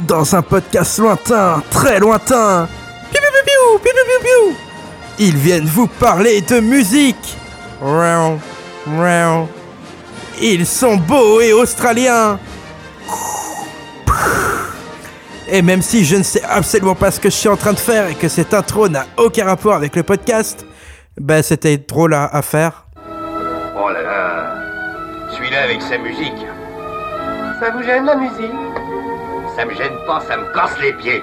dans un podcast lointain, très lointain. Ils viennent vous parler de musique. Round, round. Ils sont beaux et australiens. Et même si je ne sais absolument pas ce que je suis en train de faire et que cette intro n'a aucun rapport avec le podcast, bah c'était drôle à, à faire. Oh là là, celui-là avec sa musique, Ça vous gêne la musique? Ça me gêne pas, ça me casse les pieds.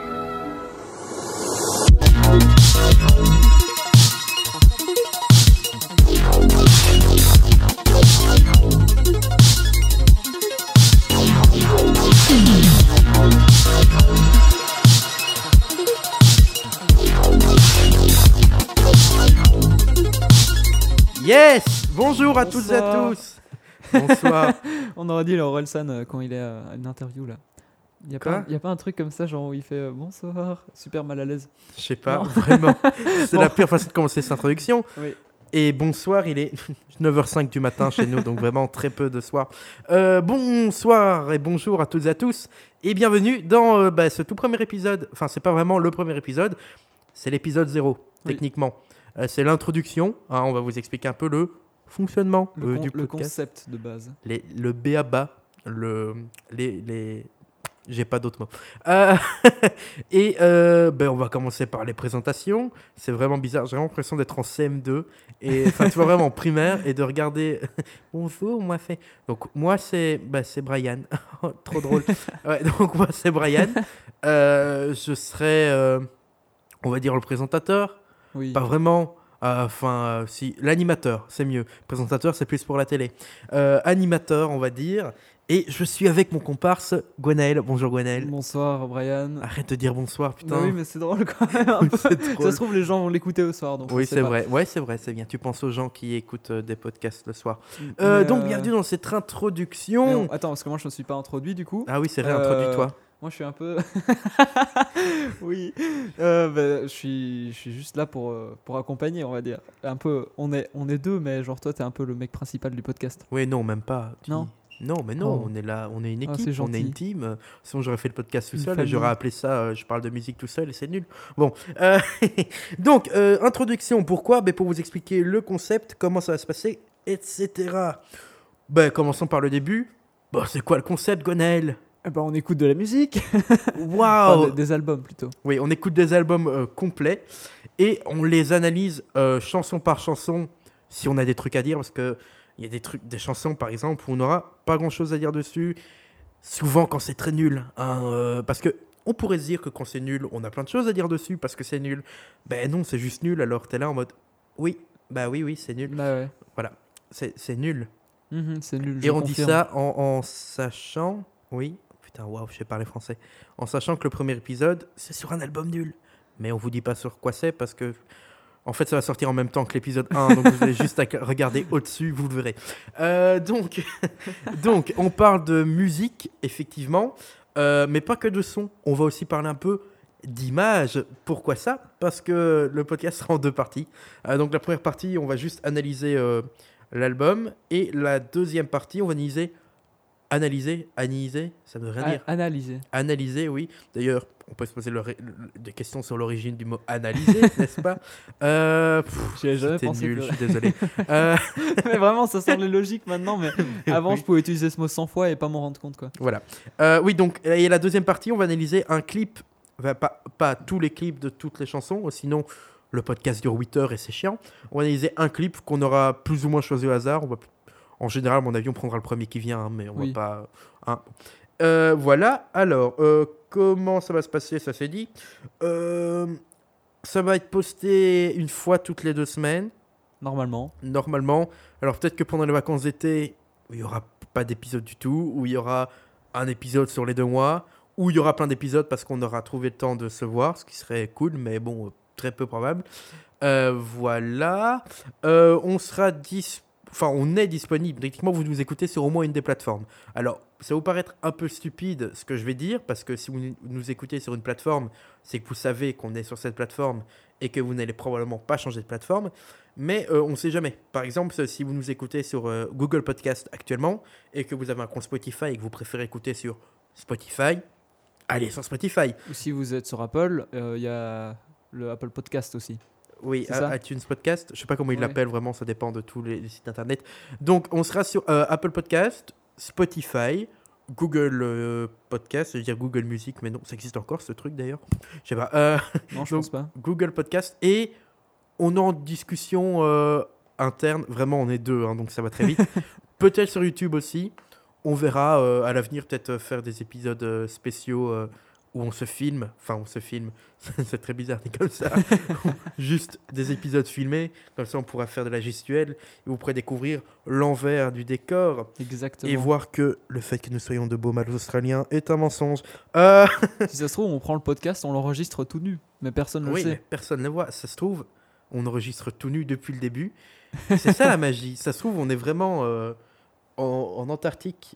Yes Bonjour à toutes et à tous Bonsoir On aurait dit le Orelsan euh, quand il est à une interview là. Il n'y a, Quoi pas- y a pas un truc comme ça, genre où il fait euh, bonsoir, super mal à l'aise. Je sais pas, Non. vraiment. C'est la pire façon de commencer cette introduction. Oui. Et bonsoir, il est 9h05 du matin chez nous, donc vraiment très peu de soir. Euh, bonsoir et bonjour à toutes et à tous, et bienvenue dans euh, bah, ce tout premier épisode. Enfin, c'est pas vraiment le premier épisode, c'est l'épisode 0, Oui. techniquement. Euh, c'est l'introduction, hein, on va vous expliquer un peu le fonctionnement Le, euh, con- du le podcast. concept de base. les, le béaba, le, les, les... J'ai pas d'autres mots. Euh, et euh, ben, on va commencer par les présentations. C'est vraiment bizarre. J'ai l'impression d'être en CM2. Et enfin, tu vois, vraiment en primaire et de regarder. Bonjour, moi c'est. Donc, moi c'est bah, c'est Brian. Trop drôle. Ouais, donc, moi c'est Brian. Euh, je serai, on va dire, le présentateur. Oui. Pas vraiment. Enfin, si, l'animateur, c'est mieux. Présentateur, c'est plus pour la télé. Animateur, on va dire. Et je suis avec mon comparse, Gwenaël. Bonjour Gwenaël. Bonsoir Brian. Arrête de dire bonsoir, putain. Bah oui, mais c'est drôle quand même. un peu. C'est Ça se trouve, les gens vont l'écouter au soir. Donc Oui, c'est vrai. Ouais, c'est vrai, c'est bien. Tu penses aux gens qui écoutent euh, des podcasts le soir. Euh, Mais, donc, euh, bienvenue dans cette mais introduction. on- Attends, parce que moi je ne suis pas introduit du coup. Ah oui, c'est Euh, réintroduis-toi. Moi je suis un peu. oui. Euh, bah, je, suis, je suis juste là pour, euh, pour accompagner, on va dire. Un peu. On est, on est deux, mais genre toi, t'es un peu le mec principal du podcast. Oui, non, même pas. Tu- Non. Non, mais non, Oh. on est là, on est une Ah, équipe, on est une team. Sinon, j'aurais fait le podcast tout seul et j'aurais appelé ça euh, Je parle de musique tout seul et c'est nul. Bon, euh, donc, euh, introduction, pourquoi? Ben, Pour vous expliquer le concept, comment ça va se passer, etc. Ben, commençons par le début. Bon, c'est quoi le concept, Gonel? Eh ben, on écoute de la musique. Waouh des, des albums plutôt. Oui, on écoute des albums euh, complets et on les analyse chanson par chanson si on a des trucs à dire parce que il y a des trucs, des chansons par exemple où on n'aura pas grand chose à dire dessus. Souvent quand c'est très nul, hein, euh, parce que on pourrait se dire que quand c'est nul, on a plein de choses à dire dessus parce que c'est nul. Ben non, c'est juste nul. Alors t'es là en mode oui, bah oui, oui, c'est nul. Bah ouais. C'est c'est nul. Mhm, c'est nul. Et je on dit ça en, en sachant, oui, putain, waouh, je sais parler français, en sachant que le premier épisode, c'est sur un album nul. Mais on vous dit pas sur quoi c'est parce que, en fait, ça va sortir en même temps que l'épisode 1, donc vous avez juste à regarder au-dessus, vous le verrez. Euh, donc, on parle de musique, effectivement, euh, mais pas que de son. On va aussi parler un peu d'image. Pourquoi ça? Parce que le podcast sera en deux parties. Euh, donc la première partie, on va juste analyser l'album. Et la deuxième partie, on va analyser... Analyser Analyser Ça ne veut rien A- dire. Analyser. Analyser, oui. D'ailleurs, on peut se poser le ré- le- des questions sur l'origine du mot analyser, n'est-ce pas? Euh, C'était nul, que- je suis désolé. Euh, mais vraiment, ça semble logique maintenant. Mais avant, oui. je pouvais utiliser ce mot 100 fois et pas m'en rendre compte quoi. Voilà. Euh, oui, donc, et la deuxième partie, on va analyser un clip, enfin, pas, pas tous les clips de toutes les chansons, sinon le podcast dure 8 heures et c'est chiant. On va analyser un clip qu'on aura plus ou moins choisi au hasard. On va, en général, mon avis, on prendra le premier qui vient, hein, mais on Oui. va pas. hein. Euh, voilà, alors, euh, comment ça va se passer Ça c'est dit. Euh, ça va être posté une fois toutes les deux semaines Normalement. normalement. Alors peut-être que pendant les vacances d'été, il n'y aura pas d'épisode du tout, ou il y aura un épisode sur les deux mois, ou il y aura plein d'épisodes parce qu'on aura trouvé le temps de se voir, ce qui serait cool, mais bon, très peu probable. Voilà. On sera dis- Enfin, on est disponible. Techniquement, vous nous écoutez sur au moins une des plateformes. Alors, ça vous paraître un peu stupide ce que je vais dire, parce que si vous nous écoutez sur une plateforme, c'est que vous savez qu'on est sur cette plateforme et que vous n'allez probablement pas changer de plateforme. Mais euh, on ne sait jamais. Par exemple, si vous nous écoutez sur euh, Google Podcast actuellement et que vous avez un compte Spotify et que vous préférez écouter sur Spotify, allez sur Spotify. Ou si vous êtes sur Apple, euh, il y a le Apple Podcast aussi. Oui, C'est ça iTunes Podcast. Je sais pas comment ils Ouais. l'appellent vraiment, ça dépend de tous les, les sites internet. Donc, on sera sur euh, Apple Podcast, Spotify, Google euh, Podcast, je veux dire Google Music, mais non, ça existe encore ce truc d'ailleurs. Je sais pas. euh, Non, je Donc- pense pas. Google Podcast et on est en discussion euh, interne. Vraiment, on est deux, hein, donc ça va très vite. peut-être sur YouTube aussi. On verra euh, à l'avenir peut-être euh, faire des épisodes euh, spéciaux euh, où on se filme. Enfin, on se filme. C'est très bizarre, dit comme ça. Juste des épisodes filmés. Comme ça, on pourra faire de la gestuelle et vous pourrez découvrir l'envers du décor Exactement. et voir que le fait que nous soyons de beaux mâles australiens est un mensonge. Euh, Si ça se trouve, on prend le podcast, on l'enregistre tout nu, mais personne ne Oui, le sait. personne ne le voit. Ça se trouve, on enregistre tout nu depuis le début. C'est ça la magie. Ça se trouve, on est vraiment euh, en, en Antarctique,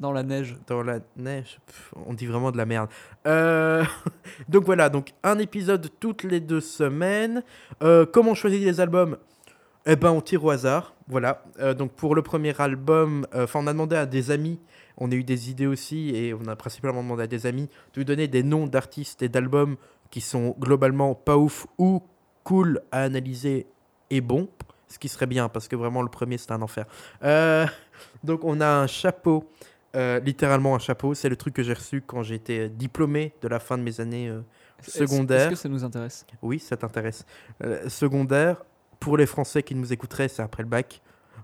Dans la neige. dans la neige. On dit vraiment de la merde. Euh, donc voilà, donc un épisode toutes les deux semaines. Euh, comment on choisit les albums? Eh ben, on tire au hasard. Voilà. Euh, donc pour le premier album, euh, enfin, on a demandé à des amis. On a eu des idées aussi et on a principalement demandé à des amis de nous donner des noms d'artistes et d'albums qui sont globalement pas ouf ou cool à analyser et bon. Ce qui serait bien parce que vraiment le premier c'était un enfer. Donc on a un chapeau, euh, littéralement un chapeau. C'est le truc que j'ai reçu quand j'étais diplômé de la fin de mes années euh, secondaires. Est-ce que ça nous intéresse? Oui, ça t'intéresse. Euh, secondaire, pour les Français qui nous écouteraient, c'est après le bac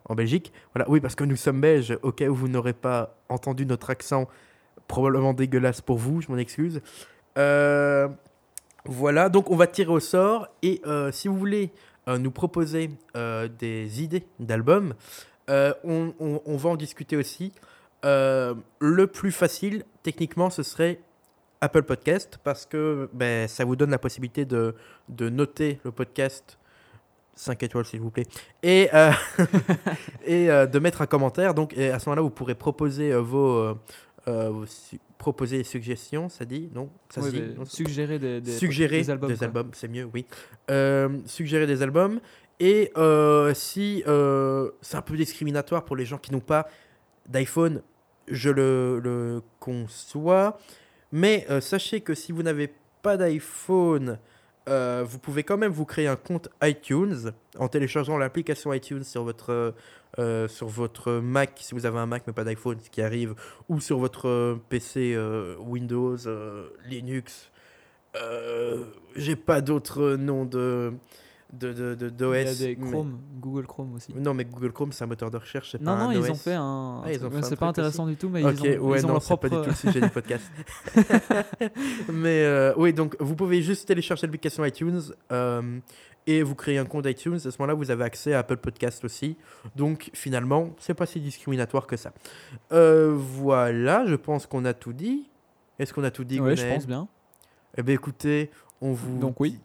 en Belgique. Voilà, oui, parce que nous sommes belges, au cas où vous n'aurez pas entendu notre accent probablement dégueulasse pour vous, je m'en excuse. Euh, voilà, donc on va tirer au sort et euh, si vous voulez euh, nous proposer euh, des idées d'albums, euh, on, on- on va en discuter aussi. Euh, le plus facile, techniquement, ce serait Apple Podcast parce que ben, ça vous donne la possibilité de, de noter le podcast 5 étoiles s'il vous plaît et, euh, et euh, de mettre un commentaire donc et à ce moment-là vous pourrez proposer euh, vos, vos su- proposer des suggestions ça dit non ça se dit Non, Suggérer des, des- suggérer des albums. c'est mieux, oui. Suggérer des albums. Et si c'est un peu discriminatoire pour les gens qui n'ont pas d'iPhone, je le, conçois. Mais euh, sachez que si vous n'avez pas d'iPhone, euh, vous pouvez quand même vous créer un compte iTunes en téléchargeant l'application iTunes sur votre, euh, sur votre Mac, si vous avez un Mac mais pas d'iPhone, ce qui arrive, ou sur votre PC Windows, Linux. J'ai pas d'autres noms de de, de, de- Il y a d'OS. mais- Chrome, Google Chrome aussi. Non, mais Google Chrome, c'est un moteur de recherche. c'est Non, pas non, ils OS. ont fait un. Ah, ont fait c'est pas intéressant du tout, mais ils ont, ouais, ils ont non, leur c'est pas propre. du tout le sujet du podcast. Mais euh, oui, donc vous pouvez juste télécharger l'application iTunes euh, et vous créez un compte iTunes. À ce moment-là, vous avez accès à Apple Podcast aussi. Donc finalement, c'est pas si discriminatoire que ça. Euh, voilà, je pense qu'on a tout dit. Est-ce qu'on a tout dit Ouais, je pense bien. Eh bien, écoutez, on vous Donc oui. dit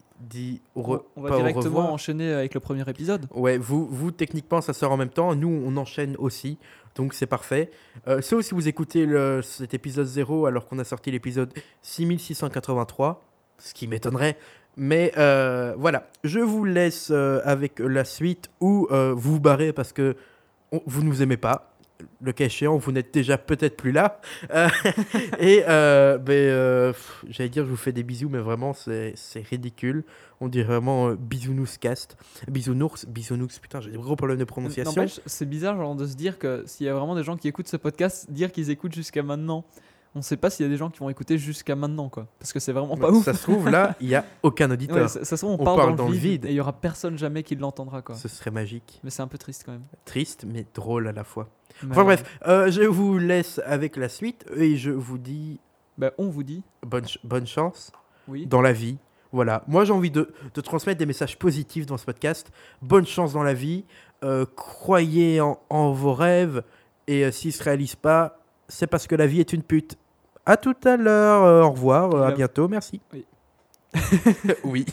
au, re- on va pas directement enchaîner avec le premier épisode. Ouais, vous, vous, techniquement, ça sort en même temps. Nous, on enchaîne aussi. Donc, c'est parfait. Euh, sauf si vous écoutez le, cet épisode 0 alors qu'on a sorti l'épisode 6683, ce qui m'étonnerait. Mais euh, voilà, je vous laisse euh, avec la suite euh, vous vous barrez parce que on- vous nous aimez pas. Le cas échéant, vous n'êtes déjà peut-être plus là. Euh, et euh, ben, euh, j'allais dire, je vous fais des bisous, mais vraiment, c'est ridicule. On dirait vraiment euh, bisounours cast. Bisounours, bisounours, putain, j'ai des gros problèmes de prononciation. C'est bizarre genre, de se dire que s'il y a vraiment des gens qui écoutent ce podcast, dire qu'ils écoutent jusqu'à maintenant. On sait pas s'il y a des gens qui vont écouter jusqu'à maintenant, quoi. Parce que c'est vraiment pas ouf. Ça se trouve, là, il n'y a aucun auditeur. Ouais, ça, ça se trouve, on, On parle, parle dans, le vide, et il y aura personne jamais qui l'entendra, quoi. Ce serait magique. Mais c'est un peu triste quand même. Triste, mais drôle à la fois. Enfin bref, euh, je vous laisse avec la suite et je vous dis bah, on vous dit, bonne, ch- bonne chance oui. dans la vie. Voilà, moi j'ai envie de, de transmettre des messages positifs dans ce podcast. Bonne chance dans la vie. Euh, croyez en, en vos rêves et euh, s'ils ne se réalisent pas, c'est parce que la vie est une pute. À tout à l'heure, euh, au revoir, euh, à bientôt, merci. Oui. oui.